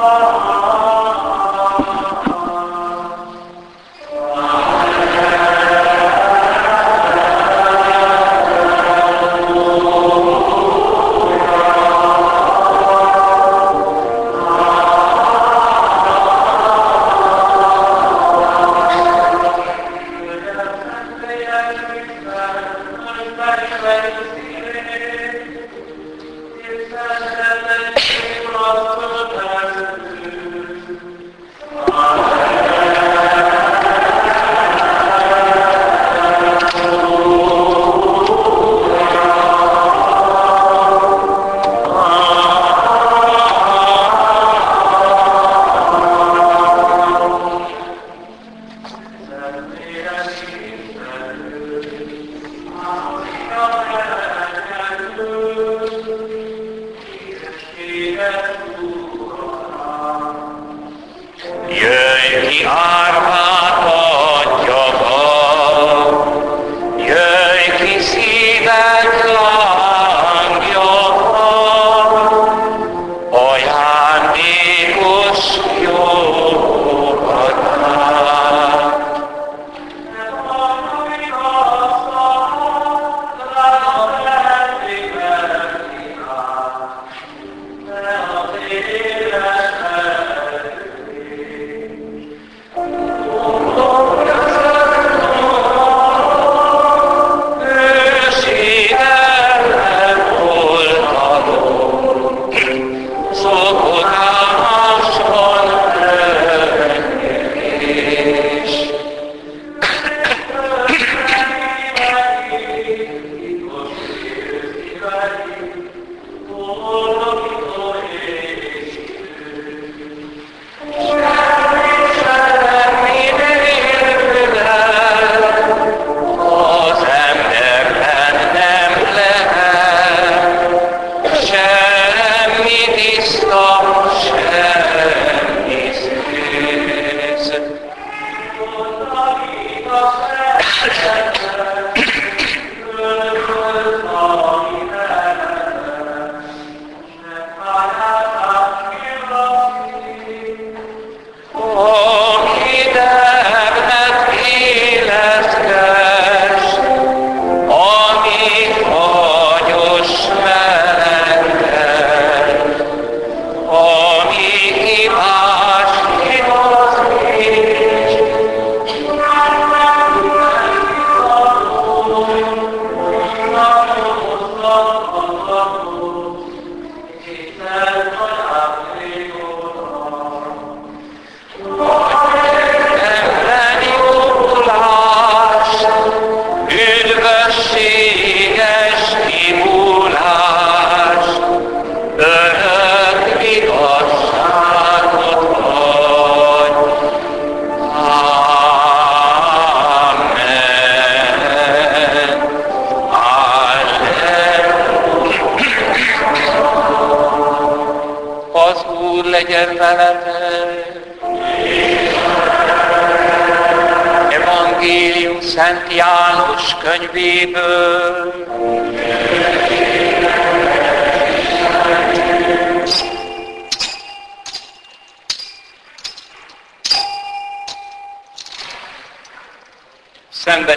Uh... يا إلهي أرحم Oh.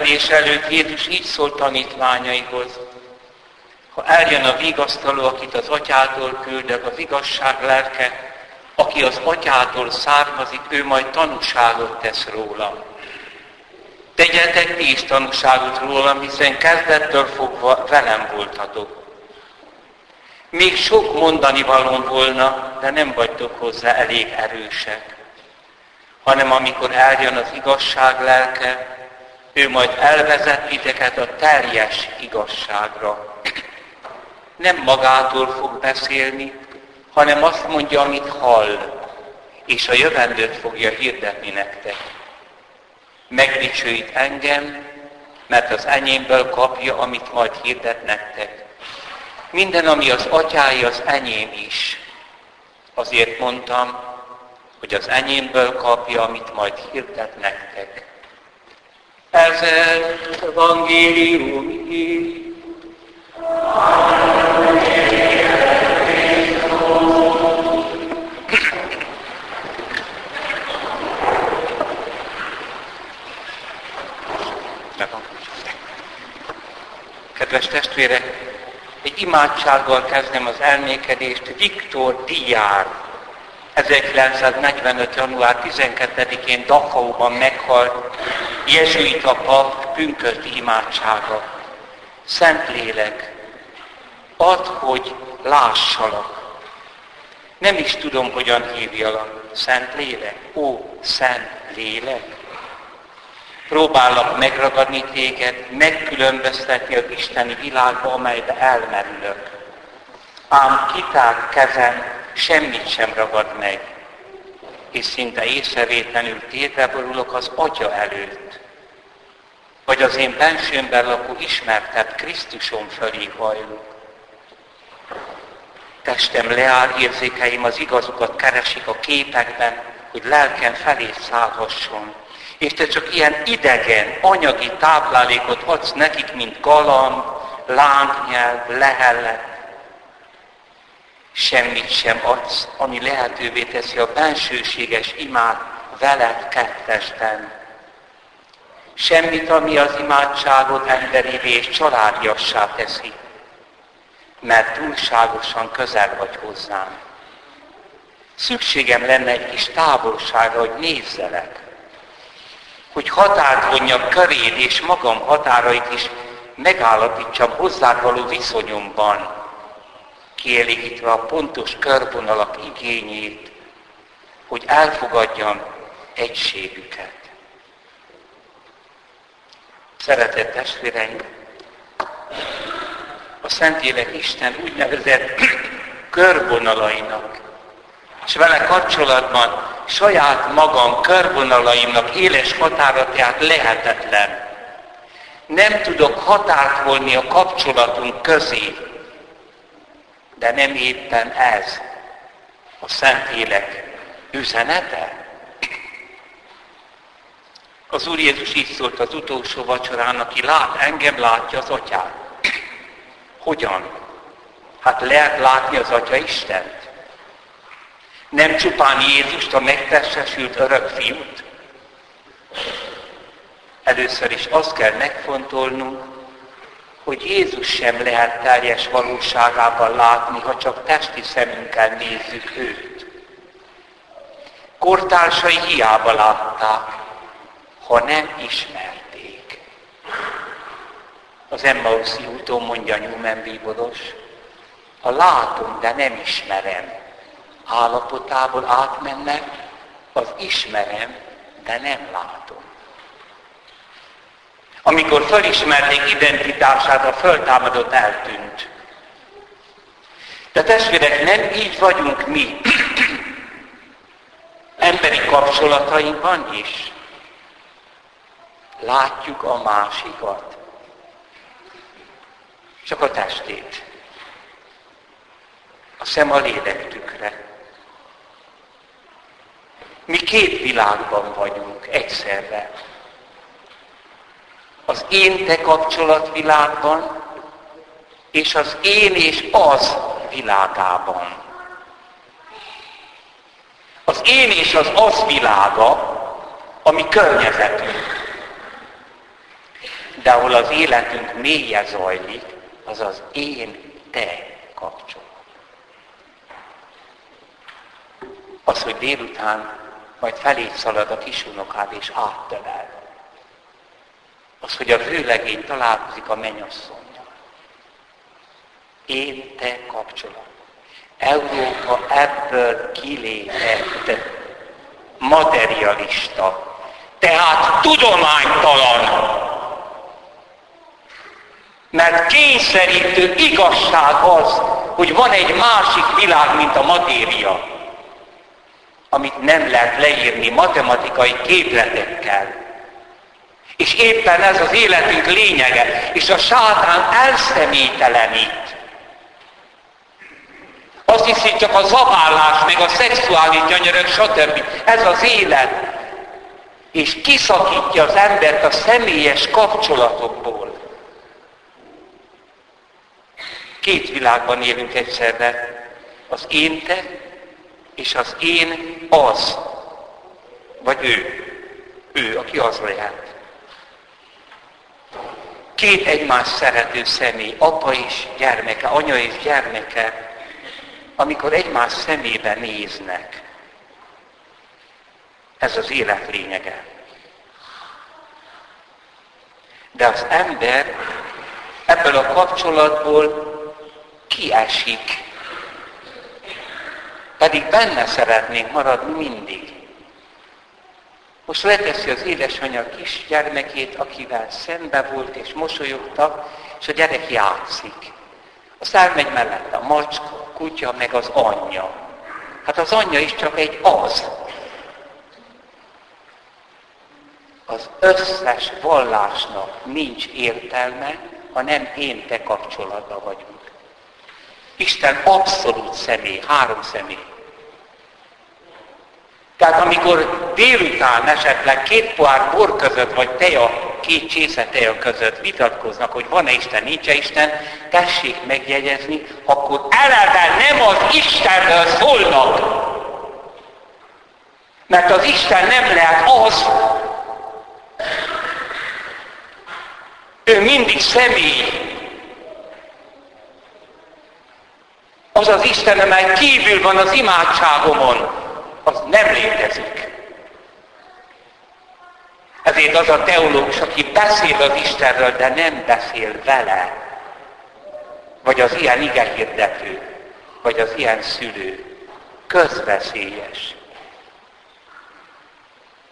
Szenvedés előtt Jézus így szólt tanítványaihoz. Ha eljön a vigasztaló, akit az atyától küldök, az igazság lelke, aki az atyától származik, ő majd tanúságot tesz rólam. Tegyetek ti is tanúságot rólam, hiszen kezdettől fogva velem voltatok. Még sok mondani valóm volna, de nem vagytok hozzá elég erősek. Hanem amikor eljön az igazság lelke, ő majd elvezet titeket a teljes igazságra. Nem magától fog beszélni, hanem azt mondja, amit hall, és a jövendőt fogja hirdetni nektek. Megdicsőít engem, mert az enyémből kapja, amit majd hirdet nektek. Minden, ami az atyái, az enyém is. Azért mondtam, hogy az enyémből kapja, amit majd hirdet nektek szent evangélium is. Kedves testvére, egy imádsággal kezdem az elmékedést Viktor Diár 1945. január 12-én Dachauban meghalt, jezsuita pap pünkösdi imádsága. Szentlélek, add, hogy lássalak. Nem is tudom, hogyan hívjalak. Szentlélek? Ó, Szent Lélek. Próbálok megragadni téged, megkülönböztetni az isteni világba, amelybe elmerülök. Ám kitárt kezem semmit sem ragad meg, és szinte észrevétlenül tétre borulok az Atya előtt, vagy az én bensőmben lakó ismertebb Krisztusom fölé hajlok. Testem leáll, érzékeim az igazokat keresik a képekben, hogy lelkem felé szállhasson. És te csak ilyen idegen, anyagi táplálékot adsz nekik, mint galamb, lángnyelv, lehellet. Semmit sem adsz, ami lehetővé teszi a bensőséges imád veled kettesben. Semmit, ami az imádságot emberi és családiassá teszi, mert túlságosan közel vagy hozzám. Szükségem lenne egy kis távolságra, hogy nézzelek, hogy határt vonjak köréd és magam határait is megállapítsam hozzá való viszonyomban, kielégítve a pontos körvonalak igényét, hogy elfogadjam egységüket. Szeretett testvéreim, a Szentlélek Isten úgynevezett körvonalainak, és vele kapcsolatban saját magam körvonalaimnak éles határatját lehetetlen. Nem tudok határt volni a kapcsolatunk közé, de nem éppen ez a Szentlélek üzenete? Az Úr Jézus így szólt az utolsó vacsorán, aki lát engem, látja az atyát. Hogyan? Hát lehet látni az Atya Istent? Nem csupán Jézust, a megtestesült örök fiút? Először is azt kell megfontolnunk, hogy Jézus sem lehet teljes valóságában látni, ha csak testi szemünkkel nézzük őt. Kortársai hiába látták, ha nem ismerték. Az Emmauszi úton mondja Newman bíboros, a látom, de nem ismerem. Állapotából átmennek, az ismerem, de nem látom. Amikor felismerték identitását, a föltámadott eltűnt. De testvérek, nem így vagyunk mi. Emberi kapcsolatainkban is. Látjuk a másikat. Csak a testét. A szem a lélek tükre. Mi két világban vagyunk egyszerre az én-te kapcsolatvilágban, és az én és az világában. Az én és az az világa, ami környezetünk. De ahol az életünk mélye zajlik, az az én-te kapcsolat. Az, hogy délután majd felé szalad a kisunokád és áttölel az, hogy a vőlegény találkozik a mennyasszonynal. Én te kapcsolat. Európa ebből kilépett materialista, tehát tudománytalan, mert kényszerítő igazság az, hogy van egy másik világ, mint a matéria, amit nem lehet leírni matematikai képletekkel. És éppen ez az életünk lényege. És a sátán elszemételenít. Azt hiszi, csak a zavállás, meg a szexuális gyönyörök, stb. Ez az élet. És kiszakítja az embert a személyes kapcsolatokból. Két világban élünk egyszerre. Az én te, és az én az. Vagy ő. Ő, aki az lehet. Két egymás szerető személy, apa és gyermeke, anya és gyermeke, amikor egymás szemébe néznek. Ez az élet lényege. De az ember ebből a kapcsolatból kiesik. Pedig benne szeretnénk maradni mindig. Most leteszi az édesanyja kisgyermekét, akivel szembe volt és mosolyogtak, és a gyerek játszik. Aztán megy mellette a macska, a kutya, meg az anyja. Hát az anyja is csak egy az. Az összes vallásnak nincs értelme, ha nem én te kapcsolatban vagyunk. Isten abszolút személy, három személy. Tehát amikor délután esetleg két pohár bor között, vagy teja, két csésze teja között vitatkoznak, hogy van-e Isten, nincs-e Isten, tessék megjegyezni, akkor eleve nem az Istenről szólnak. Mert az Isten nem lehet az, ő mindig személy. Az az Isten, amely kívül van az imádságomon az nem létezik. Ezért az a teológus, aki beszél az Istenről, de nem beszél vele, vagy az ilyen igehirdető, vagy az ilyen szülő, közveszélyes.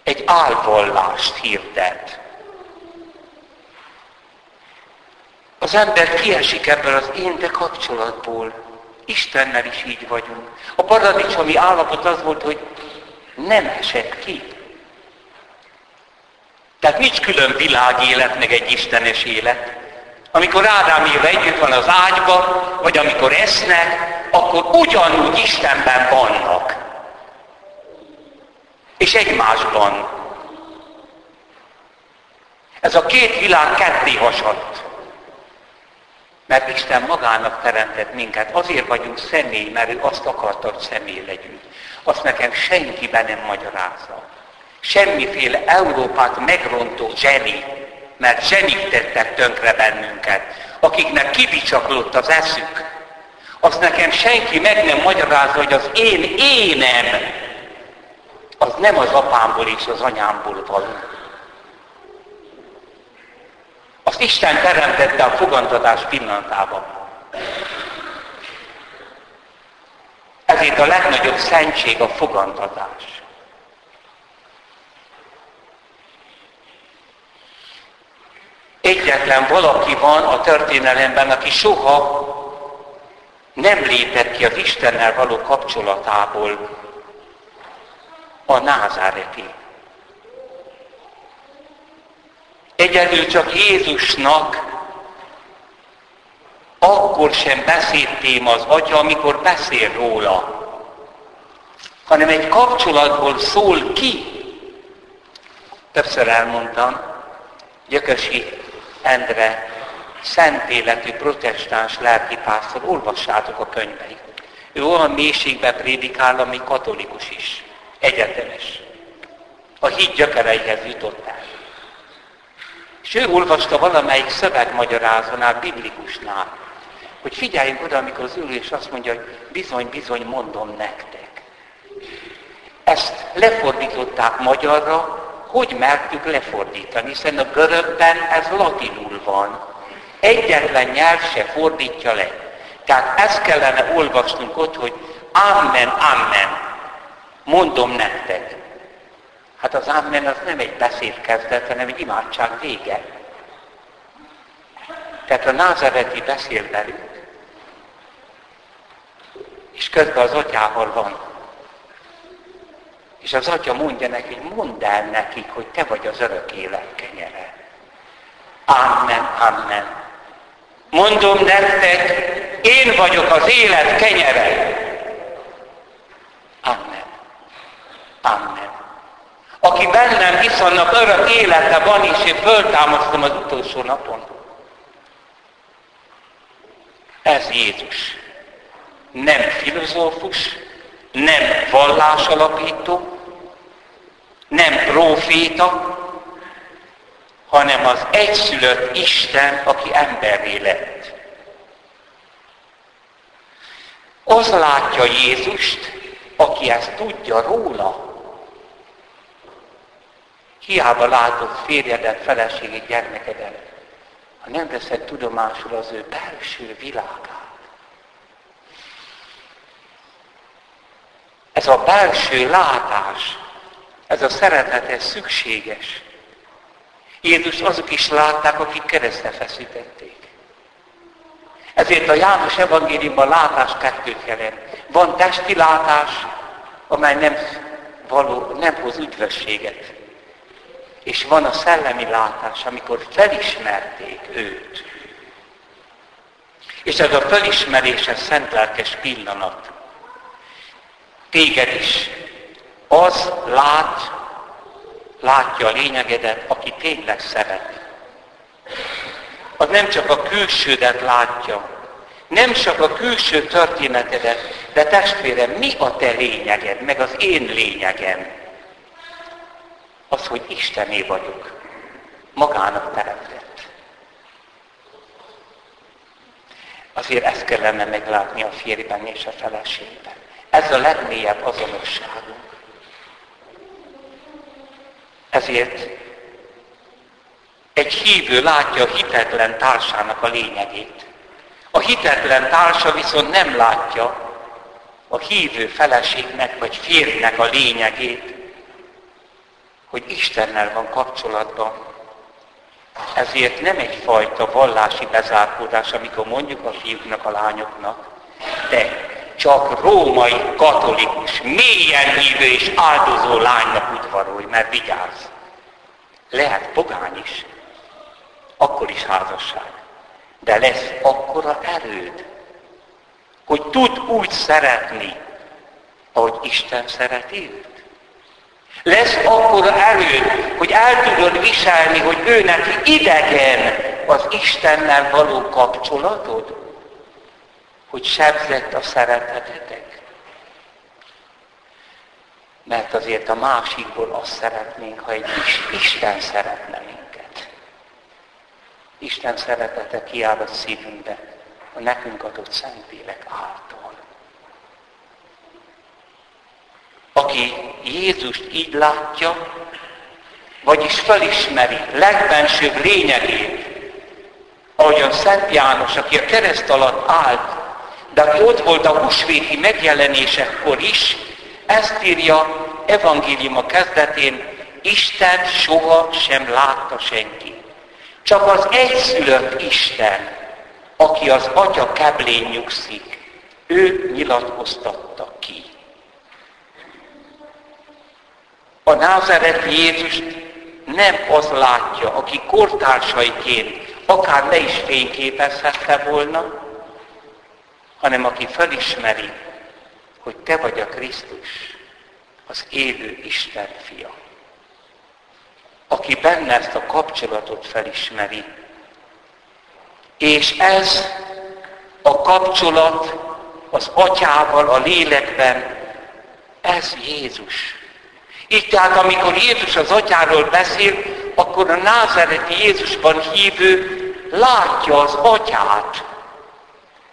Egy álvallást hirdet. Az ember kiesik ebből az én de kapcsolatból, Istennel is így vagyunk. A paradicsomi állapot az volt, hogy nem esett ki. Tehát nincs külön világélet, meg egy istenes élet. Amikor Ádám éve együtt van az ágyba, vagy amikor esznek, akkor ugyanúgy Istenben vannak. És egymásban. Ez a két világ ketté hasadt. Mert Isten magának teremtett minket. Azért vagyunk személy, mert ő azt akarta, hogy személy legyünk. Azt nekem senkiben nem magyarázza. Semmiféle Európát megrontó zseni, mert zsenik tettek tönkre bennünket, akiknek kibicsaklott az eszük. Azt nekem senki meg nem magyarázza, hogy az én énem, az nem az apámból és az anyámból való azt Isten teremtette a fogantatás pillanatában. Ezért a legnagyobb szentség a fogantatás. Egyetlen valaki van a történelemben, aki soha nem lépett ki az Istennel való kapcsolatából, a názáreti. Egyedül csak Jézusnak akkor sem beszédtém az atya, amikor beszél róla, hanem egy kapcsolatból szól ki. Többször elmondtam, Gyökösi Endre szent életű protestáns lelkipásztor, olvassátok a könyveit. Ő olyan mélységben prédikál, ami katolikus is, egyetemes. A híd gyökereihez jutott el. És ő olvasta valamelyik szövegmagyarázónál, biblikusnál, hogy figyeljünk oda, amikor az ülés azt mondja, hogy bizony, bizony mondom nektek. Ezt lefordították magyarra, hogy mertük lefordítani, hiszen a görögben ez latinul van. Egyetlen nyelv se fordítja le. Tehát ezt kellene olvasnunk ott, hogy Amen, Amen. Mondom nektek. Hát az Amen az nem egy beszéd kezdet, hanem egy imádság vége. Tehát a názareti beszél velünk. És közben az atyával van. És az atya mondja neki, hogy mondd el nekik, hogy te vagy az örök élet kenyere. Amen, amen. Mondom nektek, én vagyok az élet kenyere. Amen. Amen. Aki bennem hisz, annak örök élete van, és én föltámasztom az utolsó napon. Ez Jézus. Nem filozófus, nem vallásalapító, nem proféta, hanem az egyszülött Isten, aki emberré lett. Az látja Jézust, aki ezt tudja róla. Hiába látod férjedet, feleségét, gyermekedet, ha nem veszed tudomásul az ő belső világát. Ez a belső látás, ez a szeretet, szükséges. Jézus azok is látták, akik keresztre feszítették. Ezért a János evangéliumban látás kettőt jelent. Van testi látás, amely nem, való, nem hoz üdvösséget. És van a szellemi látás, amikor felismerték őt. És ez a felismerés, ez szent lelkes pillanat. Téged is. Az lát, látja a lényegedet, aki tényleg szeret. Az nem csak a külsődet látja, nem csak a külső történetedet, de testvérem, mi a te lényeged, meg az én lényegem? Az, hogy Istené vagyok, magának teremtett. Azért ezt kellene meglátni a férjben és a feleségben. Ez a legmélyebb azonosságunk. Ezért egy hívő látja a hitetlen társának a lényegét. A hitetlen társa viszont nem látja a hívő feleségnek vagy férjnek a lényegét, hogy Istennel van kapcsolatban. Ezért nem egyfajta vallási bezárkódás, amikor mondjuk a fiúknak, a lányoknak, de csak római katolikus, mélyen hívő és áldozó lánynak udvarolj, mert vigyázz. Lehet pogány is, akkor is házasság. De lesz akkora erőd, hogy tud úgy szeretni, ahogy Isten szereti őt. Lesz akkora erőd, hogy el tudod viselni, hogy ő neki idegen az Istennel való kapcsolatod, hogy sebzett a szeretetetek. Mert azért a másikból azt szeretnénk, ha egy Isten szeretne minket. Isten szeretete kiáll a szívünkbe a nekünk adott Szentlélek által. Aki Jézust így látja, vagyis felismeri legbensőbb lényegét, ahogyan Szent János, aki a kereszt alatt állt, de aki ott volt a húsvéti megjelenésekkor is, ezt írja evangélium a kezdetén, Isten soha sem látta senki. Csak az egyszülött Isten, aki az atya keblén nyugszik, ő nyilatkoztatta ki. A názereti Jézust nem az látja, aki kortársaiként akár le is fényképezhette volna, hanem aki felismeri, hogy te vagy a Krisztus, az élő Isten fia. Aki benne ezt a kapcsolatot felismeri, és ez a kapcsolat az atyával, a lélekben, ez Jézus. Így tehát, amikor Jézus az atyáról beszél, akkor a názereti Jézusban hívő látja az atyát,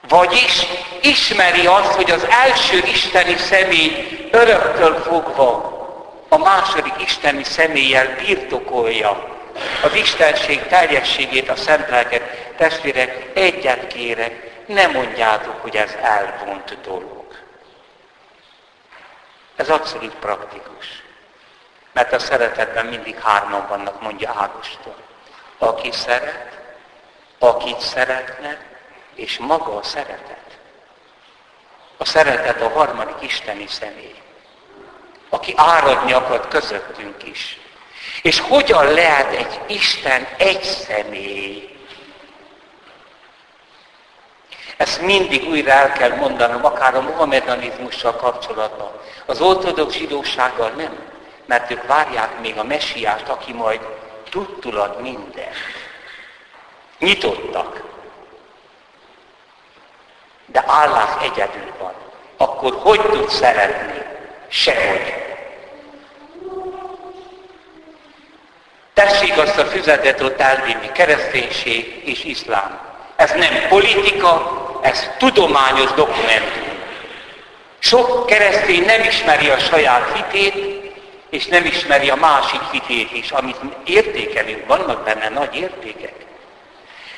vagyis ismeri azt, hogy az első isteni személy öröktől fogva a második isteni személlyel birtokolja az Istenség teljességét, a szent lelket. Testvérek, egyet kérek, ne mondjátok, hogy ez elvont dolog. Ez abszolút praktikus. Mert a szeretetben mindig hárman vannak, mondja Ágoston. Aki szeret, akit szeretne, és maga a szeretet. A szeretet a harmadik isteni személy, aki áradni akar közöttünk is. És hogyan lehet egy Isten egy személy? Ezt mindig újra el kell mondanom, akár a mohamedanizmussal kapcsolatban. Az ortodox zsidósággal nem, mert ők várják még a messiást, aki majd tudtulad mindent. Nyitottak de állás egyedül van, akkor hogy tud szeretni? Sehogy. tessék azt a füzetet ott elvinni, kereszténység és iszlám. Ez nem politika, ez tudományos dokumentum. Sok keresztény nem ismeri a saját hitét, és nem ismeri a másik hitét is, amit értékelünk, vannak benne nagy értékek.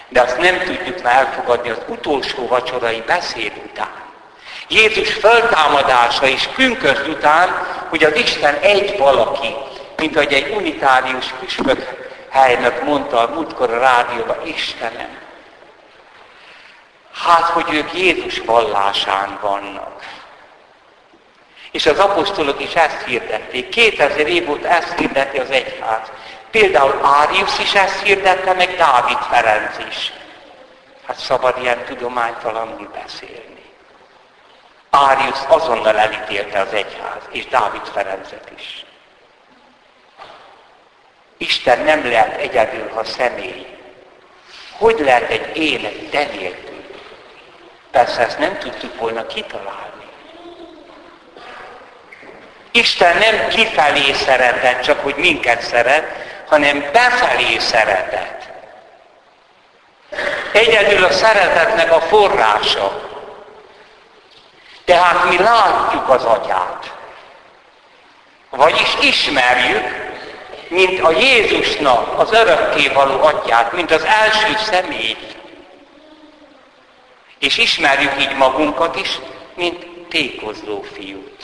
De azt nem tudjuk már elfogadni az utolsó vacsorai beszéd után. Jézus föltámadása és pünkösd után, hogy az Isten egy valaki, mint ahogy egy unitárius püspök helynek mondta a múltkor a rádióban, Istenem. Hát, hogy ők Jézus vallásán vannak. És az apostolok is ezt hirdették. 2000 év óta ezt hirdeti az egyház. Például Árius is ezt hirdette, meg Dávid Ferenc is. Hát szabad ilyen tudománytalanul beszélni. Árius azonnal elítélte az egyház, és Dávid Ferencet is. Isten nem lehet egyedül, ha személy. Hogy lehet egy élet te nélkül? Persze ezt nem tudtuk volna kitalálni. Isten nem kifelé szeretett, csak hogy minket szeret, hanem befelé szeretett. Egyedül a szeretetnek a forrása. Tehát mi látjuk az atyát. Vagyis ismerjük, mint a Jézusnak az örökkévaló atyát, mint az első személyt. És ismerjük így magunkat is, mint tékozló fiút.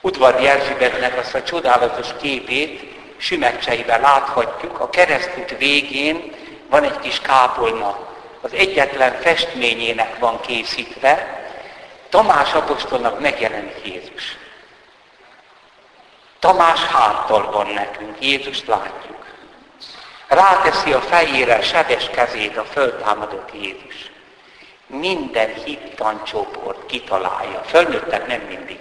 Udvardi Erzsébetnek azt a csodálatos képét sümegcseiben láthatjuk. A keresztút végén van egy kis kápolna, az egyetlen festményének van készítve, Tamás apostolnak megjelenik Jézus. Tamás háttal van nekünk, Jézust látjuk. Ráteszi a fejére sebes kezét a föltámadott Jézus. Minden hittancsoport kitalálja, fölnőttek nem mindig.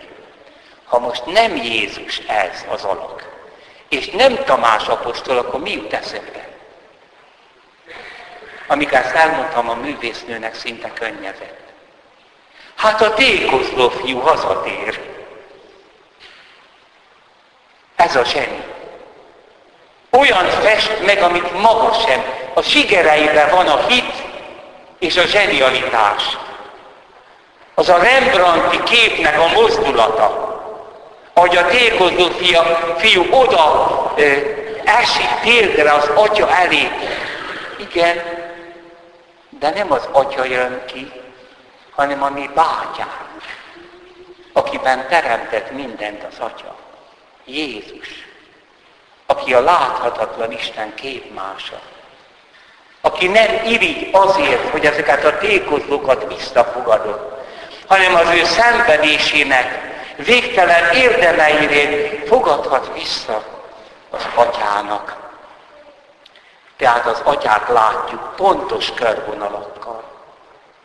Ha most nem Jézus ez az alak, és nem Tamás apostol, akkor mi jut eszembe? Amikor ezt elmondtam a művésznőnek, szinte könnyezett. Hát a tékozló fiú hazatér. Ez a zseni. Olyan fest meg, amit maga sem. A sigereiben van a hit és a zsenialitás. Az a Rembrandti képnek a mozdulata. Ahogy a tékozló fia, fiú oda ö, esik térdre az atya elé. Igen, de nem az Atya jön ki, hanem a mi bátyánk, akiben teremtett mindent az Atya. Jézus, aki a láthatatlan Isten képmása, aki nem irigy azért, hogy ezeket a tékozlókat visszafogadott, hanem az ő szenvedésének végtelen érdemeirét fogadhat vissza az atyának. Tehát az atyát látjuk pontos körvonalakkal.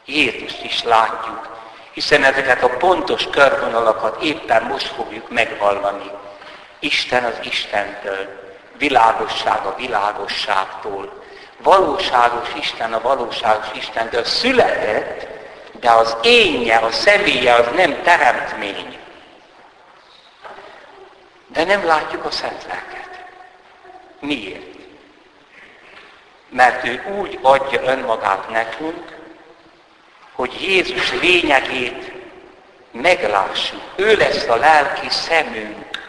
Jézust is látjuk, hiszen ezeket a pontos körvonalakat éppen most fogjuk megvallani. Isten az Istentől, világosság a világosságtól, valóságos Isten a valóságos Istentől született, de az énje, a személye az nem teremtmény. De nem látjuk a szent lelket. Miért? mert ő úgy adja önmagát nekünk, hogy Jézus lényegét meglássuk. Ő lesz a lelki szemünk.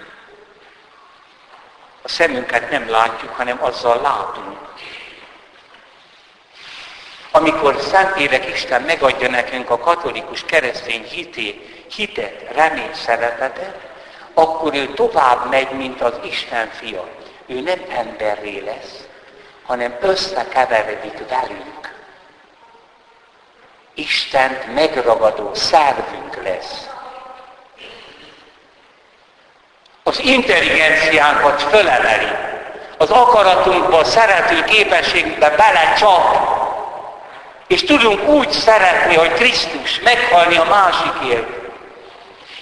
A szemünket nem látjuk, hanem azzal látunk. Amikor Szentlélek Isten megadja nekünk a katolikus keresztény hité, hitet, reményt, szeretetet, akkor ő tovább megy, mint az Isten fia. Ő nem emberré lesz, hanem összekeveredik velünk. Istent megragadó szervünk lesz. Az intelligenciánkat fölemeli. Az akaratunkba, szerető képességbe belecsap. És tudunk úgy szeretni, hogy Krisztus meghalni a másikért.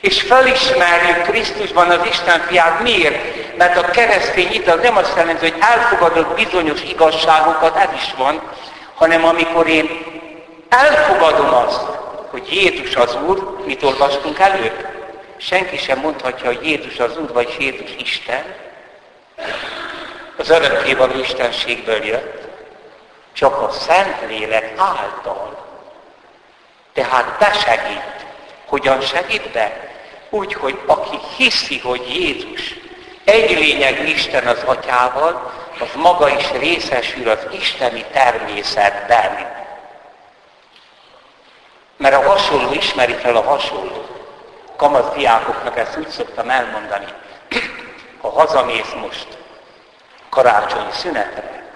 És felismerjük Krisztusban az Isten fiát. Miért? mert a keresztény itt az nem azt jelenti, hogy elfogadott bizonyos igazságokat, ez is van, hanem amikor én elfogadom azt, hogy Jézus az Úr, mit olvastunk előtt? Senki sem mondhatja, hogy Jézus az Úr, vagy Jézus Isten. az örökkévaló Istenségből jött, csak a Szentlélek által. Tehát besegít. Hogyan segít be? Úgy, hogy aki hiszi, hogy Jézus egy lényeg Isten az atyával, az maga is részesül az isteni természetben. Mert a hasonló ismeri fel a hasonló. Kamasz diákoknak ezt úgy szoktam elmondani. Ha hazamész most karácsonyi szünetre,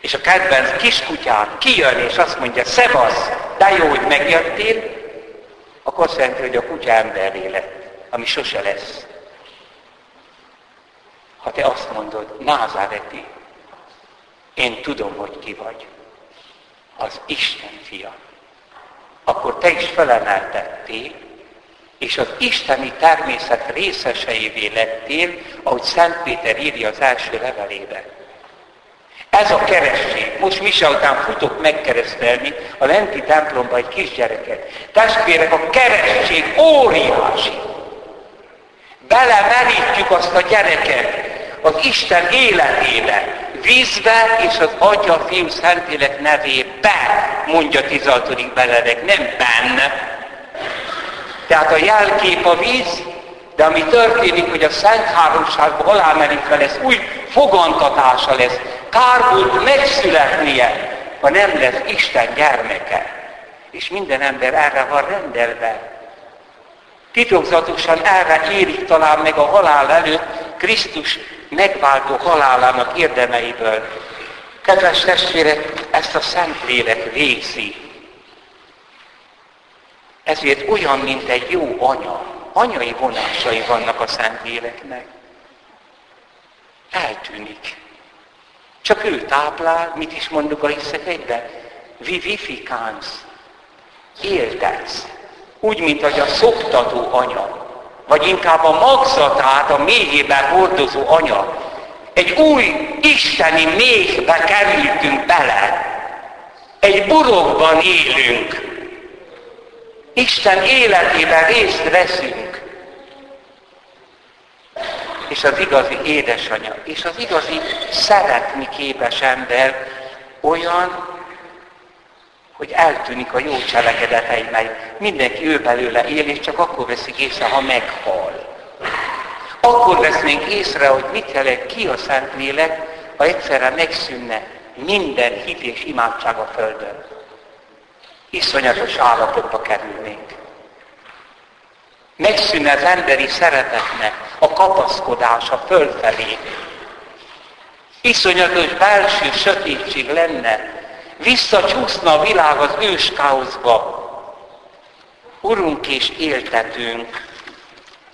és a kedvenc kiskutyán kijön, és azt mondja, szevasz, de jó, hogy megjöttél, akkor azt jelenti, hogy a kutya emberré lett, ami sose lesz. Ha te azt mondod, Názáreti, én tudom, hogy ki vagy, az Isten fia, akkor te is felemeltettél, és az isteni természet részeseivé lettél, ahogy Szent Péter írja az első levelébe. Ez a keresztség. Most Misa után futok megkeresztelni a lenti templomba egy kisgyereket. Testvérek, a keresztség óriási. Belemerítjük azt a gyereket az Isten életébe, vízbe és az Atya, Fiú, Szentlélek nevébe, mondja 16. Benedek, nem benne. Tehát a jelkép a víz, de ami történik, hogy a Szent Háromságba alámerik fel, ez új fogantatása lesz. Kár volt megszületnie, ha nem lesz Isten gyermeke. És minden ember erre van rendelve. Titokzatosan erre érik talán meg a halál előtt Krisztus megváltó halálának érdemeiből. Kedves testvérek, ezt a Szentlélek végzi. Ezért olyan, mint egy jó anya. Anyai vonásai vannak a Szentléleknek. Eltűnik. Csak ő táplál, mit is mondjuk a hiszek egybe? Vivifikánsz. Éltetsz. Úgy, mint hogy a szoktató anya vagy inkább a magzatát a méhében hordozó anya. Egy új isteni méhbe kerültünk bele. Egy burokban élünk. Isten életében részt veszünk. És az igazi édesanyja, és az igazi szeretni képes ember olyan, hogy eltűnik a jó cselekedetei, mert mindenki ő belőle él, és csak akkor veszik észre, ha meghal. Akkor vesznénk észre, hogy mit jelent ki a Szentlélek, ha egyszerre megszűnne minden hit és imádság a Földön. Iszonyatos állapotba kerülnénk. Megszűnne az emberi szeretetnek a kapaszkodása fölfelé. Iszonyatos belső sötétség lenne, Visszacsúszna a világ az őskáoszba. Urunk és éltetünk,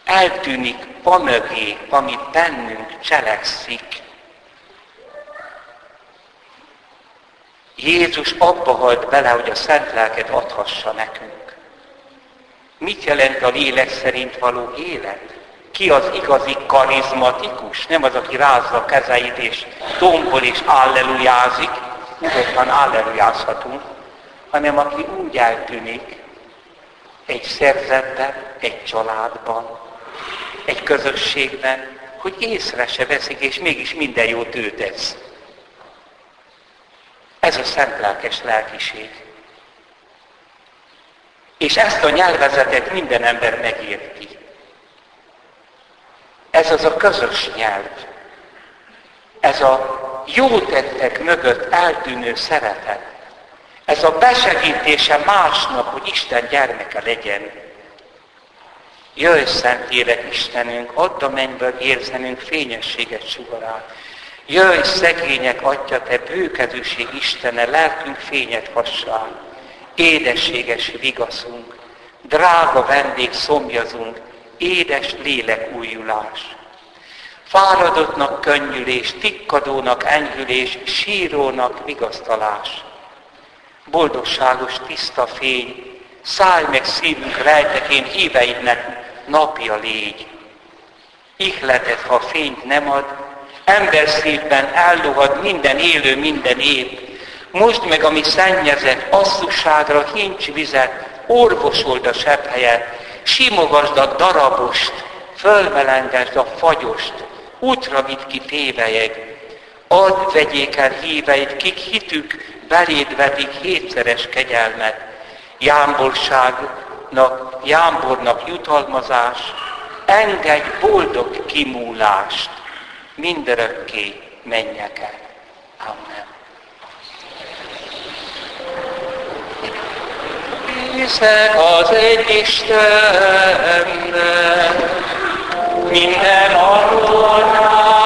eltűnik amögé, ami bennünk cselekszik. Jézus abba halt bele, hogy a szent lelket adhassa nekünk. Mit jelent a lélek szerint való élet? Ki az igazi karizmatikus? Nem az, aki rázza a kezeit és tombol és allelujázik, nyugodtan állelujázhatunk, hanem aki úgy eltűnik egy szerzetben, egy családban, egy közösségben, hogy észre se veszik, és mégis minden jót ő tesz. Ez a szent lelkes lelkiség. És ezt a nyelvezetet minden ember megérti. Ez az a közös nyelv. Ez a jó tettek mögött eltűnő szeretet. Ez a besegítése másnak, hogy Isten gyermeke legyen. Jöjj, Élek Istenünk, add a mennyből érzenünk fényességet sugarát. Jöjj, szegények adja te bőkedőség Istene, lelkünk fényet hassál. Édességes vigaszunk, drága vendég szomjazunk, édes lélek újulás. Fáradottnak könnyülés, tikkadónak enyhülés, sírónak vigasztalás. Boldogságos tiszta fény, szállj meg szívünk rejtekén híveidnek napja légy. Ihletet, ha fényt nem ad, ember szívben elluhad minden élő, minden épp. Most meg, ami szennyezett, asszusságra hincs vizet, orvosold a sebb helyet, simogasd a darabost, fölmelengesd a fagyost, útra vitt ki tévejeg, add vegyék el híveid, kik hitük beléd vetik hétszeres kegyelmet, jámborságnak, jámbornak jutalmazás, engedj boldog kimúlást, mindörökké menjek el. Amen. hiszek az egy Istennek, minden atyánában,